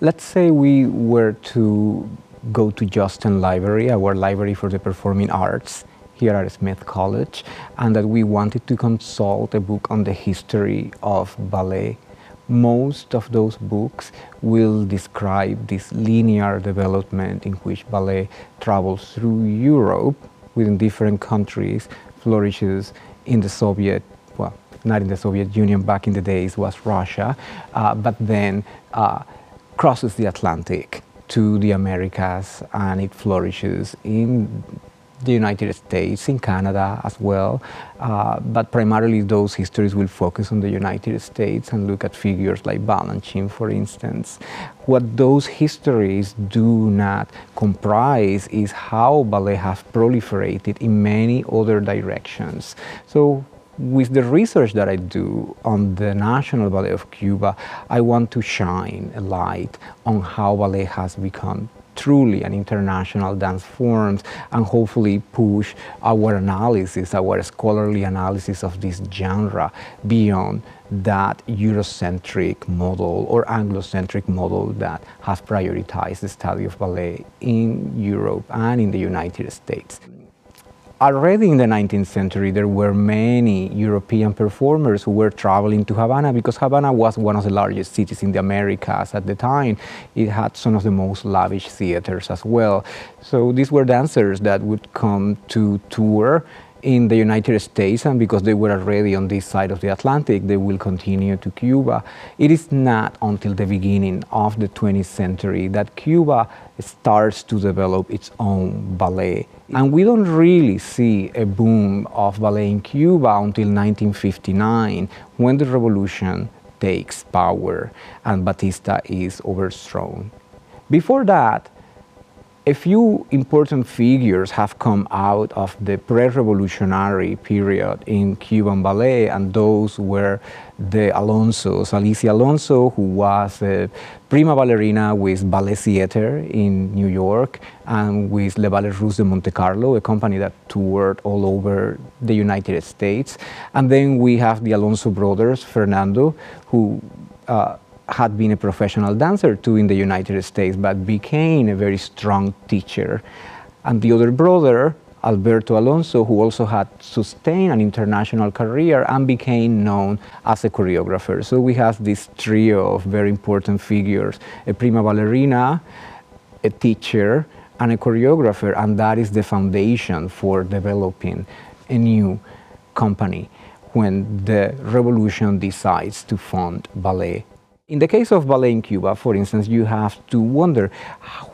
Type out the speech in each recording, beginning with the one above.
Let's say we were to go to Josten Library, our library for the performing arts here at Smith College, and that we wanted to consult a book on the history of ballet. Most of those books will describe this linear development in which ballet travels through Europe within different countries, flourishes in the Soviet, well, not in the Soviet Union back in the days, was Russia, uh, but then uh, crosses the Atlantic to the Americas and it flourishes in the United States, in Canada as well. Uh, but primarily those histories will focus on the United States and look at figures like Balanchine, for instance. What those histories do not comprise is how ballet has proliferated in many other directions. So with the research that I do on the National Ballet of Cuba, I want to shine a light on how ballet has become truly an international dance form and hopefully push our analysis, our scholarly analysis of this genre beyond that Eurocentric model or Anglocentric model that has prioritized the study of ballet in Europe and in the United States. Already in the 19th century, there were many European performers who were traveling to Havana because Havana was one of the largest cities in the Americas at the time. It had some of the most lavish theaters as well. So these were dancers that would come to tour in the United States, and because they were already on this side of the Atlantic, they will continue to Cuba. It is not until the beginning of the 20th century that Cuba starts to develop its own ballet. And we don't really see a boom of ballet in Cuba until 1959, when the revolution takes power and Batista is overthrown. Before that, a few important figures have come out of the pre-revolutionary period in Cuban ballet, and those were the Alonsos, Alicia Alonso, who was a prima ballerina with Ballet Theatre in New York and with Le Ballet Russe de Monte Carlo, a company that toured all over the United States. And then we have the Alonso brothers, Fernando, who uh, had been a professional dancer too in the United States, but became a very strong teacher. And the other brother, Alberto Alonso, who also had sustained an international career and became known as a choreographer. So we have this trio of very important figures, a prima ballerina, a teacher, and a choreographer, and that is the foundation for developing a new company when the revolution decides to fund ballet in the case of ballet in Cuba, for instance, you have to wonder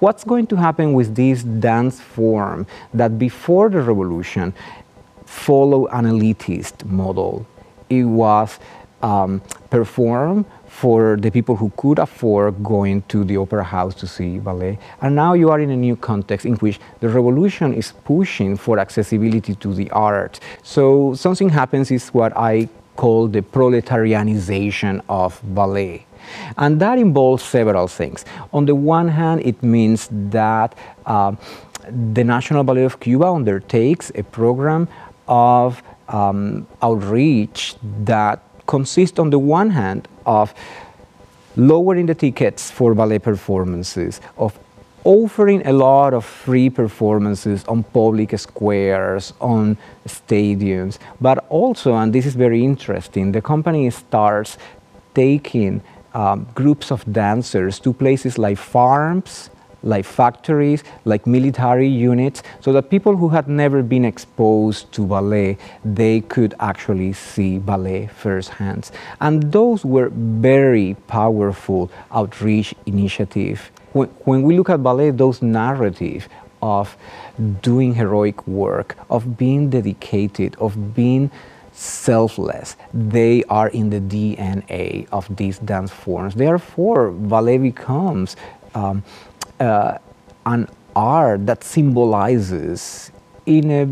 what's going to happen with this dance form that before the revolution followed an elitist model. It was um, performed for the people who could afford going to the opera house to see ballet. And now you are in a new context in which the revolution is pushing for accessibility to the art. So something happens is what I call the proletarianization of ballet. And that involves several things. On the one hand, it means that uh, the National Ballet of Cuba undertakes a program of um, outreach that consists, on the one hand, of lowering the tickets for ballet performances, of offering a lot of free performances on public squares, on stadiums, but also, and this is very interesting, the company starts taking um, groups of dancers to places like farms, like factories, like military units, so that people who had never been exposed to ballet, they could actually see ballet firsthand. And those were very powerful outreach initiatives. When, when we look at ballet, those narratives of doing heroic work, of being dedicated, of being selfless. They are in the DNA of these dance forms. Therefore, ballet becomes um, uh, an art that symbolizes in a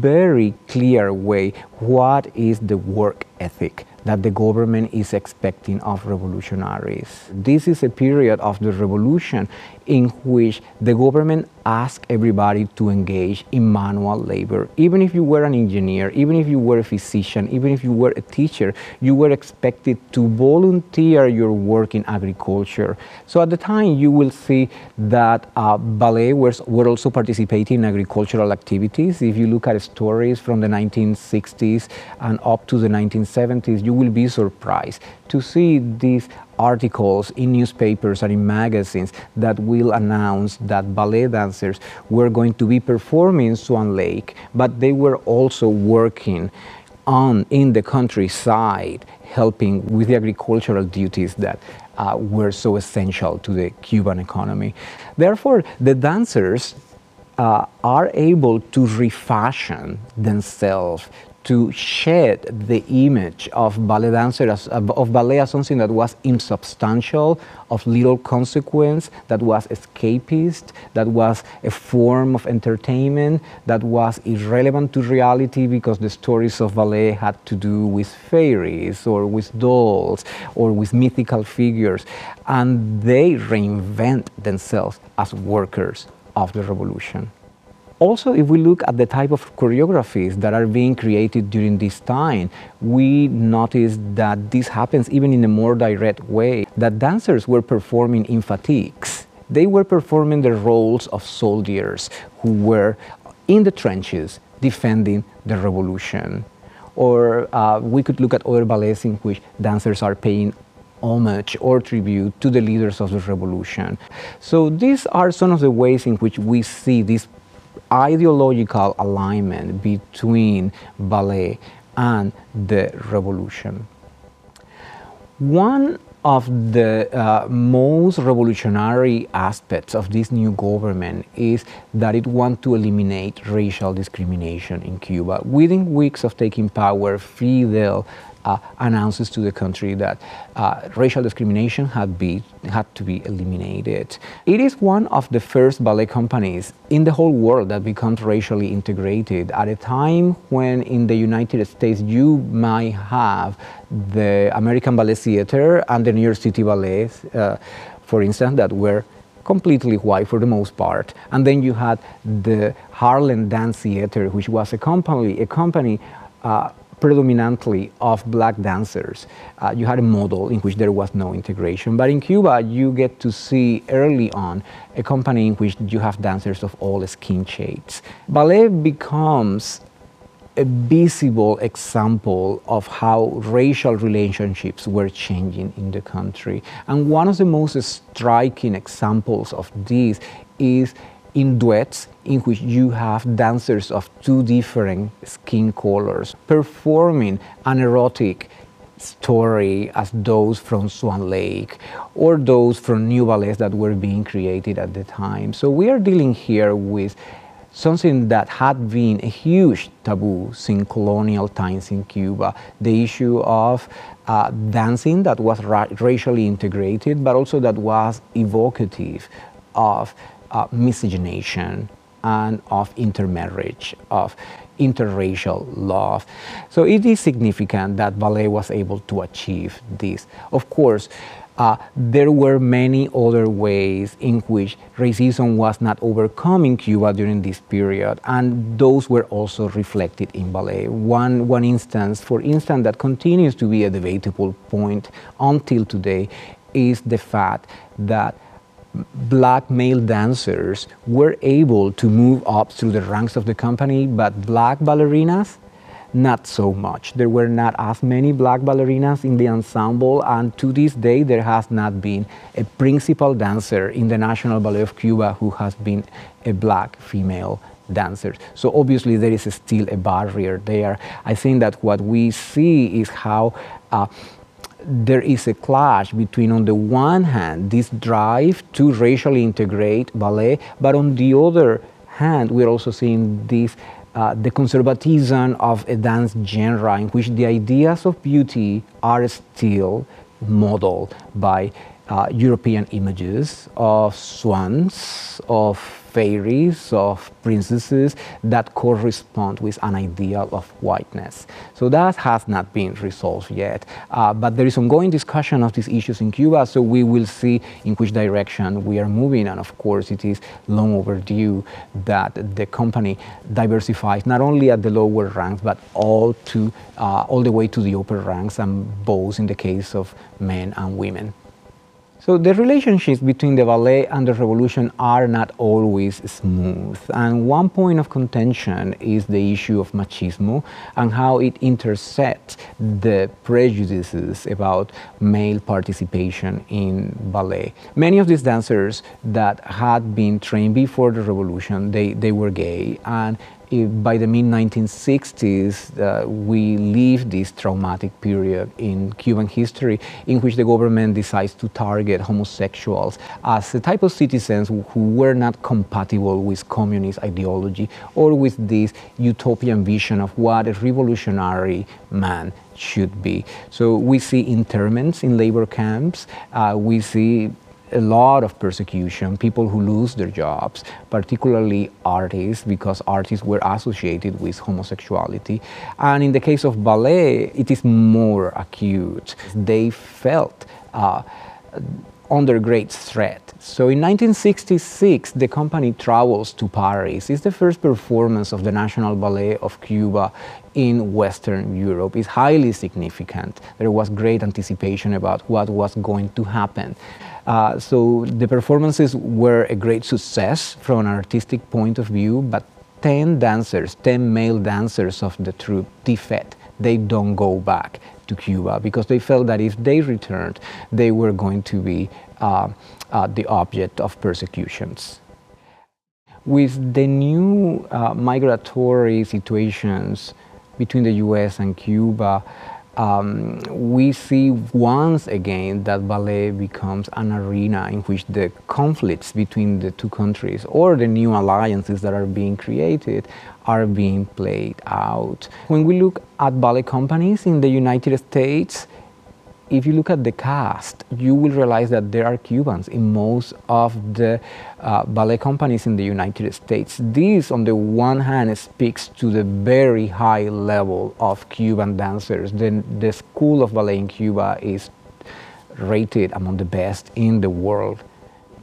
very clear way what is the work ethic that the government is expecting of revolutionaries. This is a period of the revolution in which the government asked everybody to engage in manual labor. Even if you were an engineer, even if you were a physician, even if you were a teacher, you were expected to volunteer your work in agriculture. So at the time, you will see that uh, ballet was, were also participating in agricultural activities. If you look at stories from the 1960s and up to the 1970s, you will be surprised to see these articles in newspapers and in magazines that will announce that ballet dancers were going to be performing Swan Lake, but they were also working on in the countryside, helping with the agricultural duties that uh, were so essential to the Cuban economy. Therefore, the dancers uh, are able to refashion themselves to shed the image of ballet dancer as, of ballet as something that was insubstantial, of little consequence, that was escapist, that was a form of entertainment, that was irrelevant to reality because the stories of ballet had to do with fairies or with dolls or with mythical figures. And they reinvent themselves as workers of the revolution. Also, if we look at the type of choreographies that are being created during this time, we notice that this happens even in a more direct way, that dancers were performing in fatigues. They were performing the roles of soldiers who were in the trenches defending the revolution. Or uh, we could look at other ballets in which dancers are paying homage or tribute to the leaders of the revolution. So these are some of the ways in which we see this ideological alignment between ballet and the revolution. One of the uh, most revolutionary aspects of this new government is that it wants to eliminate racial discrimination in Cuba. Within weeks of taking power, Fidel uh, announces to the country that uh, racial discrimination had, be, had to be eliminated. It is one of the first ballet companies in the whole world that becomes racially integrated at a time when in the United States you might have the American Ballet Theater and the New York City Ballet, uh, for instance, that were completely white for the most part. And then you had the Harlem Dance Theater, which was a company, a company uh, predominantly of black dancers. Uh, you had a model in which there was no integration. But in Cuba, you get to see early on a company in which you have dancers of all skin shades. Ballet becomes a visible example of how racial relationships were changing in the country. And one of the most striking examples of this is in duets in which you have dancers of two different skin colors performing an erotic story as those from Swan Lake or those from new ballets that were being created at the time. So we are dealing here with something that had been a huge taboo since colonial times in Cuba, the issue of uh, dancing that was ra racially integrated, but also that was evocative of uh, miscegenation and of intermarriage, of interracial love. So it is significant that ballet was able to achieve this. Of course, uh, there were many other ways in which racism was not overcome in Cuba during this period, and those were also reflected in ballet. One, one instance, for instance, that continues to be a debatable point until today is the fact that black male dancers were able to move up through the ranks of the company, but black ballerinas, not so much. There were not as many black ballerinas in the ensemble, and to this day, there has not been a principal dancer in the National Ballet of Cuba who has been a black female dancer. So obviously, there is still a barrier there. I think that what we see is how uh, there is a clash between, on the one hand, this drive to racially integrate ballet, but on the other hand, we're also seeing this uh, the conservatism of a dance genre in which the ideas of beauty are still modeled by uh, European images of swans, of fairies, of princesses that correspond with an ideal of whiteness. So that has not been resolved yet. Uh, but there is ongoing discussion of these issues in Cuba, so we will see in which direction we are moving. And of course, it is long overdue that the company diversifies not only at the lower ranks, but all, to, uh, all the way to the upper ranks, and both in the case of men and women. So the relationships between the ballet and the revolution are not always smooth. And one point of contention is the issue of machismo and how it intersects the prejudices about male participation in ballet. Many of these dancers that had been trained before the revolution, they, they were gay and by the mid 1960s, uh, we leave this traumatic period in Cuban history in which the government decides to target homosexuals as a type of citizens who were not compatible with communist ideology or with this utopian vision of what a revolutionary man should be. So we see internments in labor camps, uh, we see a lot of persecution, people who lose their jobs, particularly artists, because artists were associated with homosexuality. And in the case of ballet, it is more acute. They felt uh, under great threat. So in 1966, the company travels to Paris. It's the first performance of the National Ballet of Cuba in Western Europe. It's highly significant. There was great anticipation about what was going to happen. Uh, so the performances were a great success from an artistic point of view, but 10 dancers, 10 male dancers of the troupe defect. They don't go back to Cuba because they felt that if they returned, they were going to be uh, uh, the object of persecutions. With the new uh, migratory situations between the US and Cuba, um, we see once again that ballet becomes an arena in which the conflicts between the two countries or the new alliances that are being created are being played out. When we look at ballet companies in the United States, if you look at the cast, you will realize that there are Cubans in most of the uh, ballet companies in the United States. This, on the one hand, speaks to the very high level of Cuban dancers. The, the School of Ballet in Cuba is rated among the best in the world.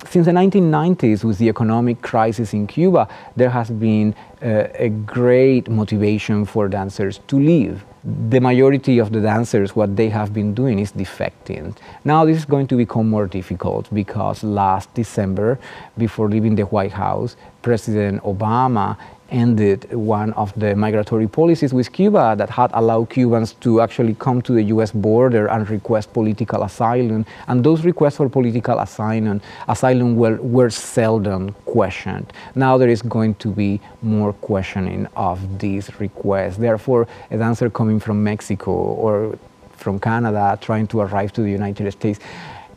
Since the 1990s, with the economic crisis in Cuba, there has been uh, a great motivation for dancers to leave the majority of the dancers, what they have been doing is defecting. Now this is going to become more difficult because last December, before leaving the White House, President Obama ended one of the migratory policies with Cuba that had allowed Cubans to actually come to the US border and request political asylum. And those requests for political asylum, asylum were, were seldom questioned. Now there is going to be more questioning of these requests. Therefore, a dancer coming from Mexico or from Canada trying to arrive to the United States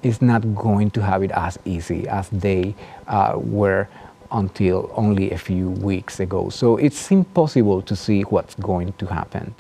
is not going to have it as easy as they uh, were until only a few weeks ago. So it's impossible to see what's going to happen.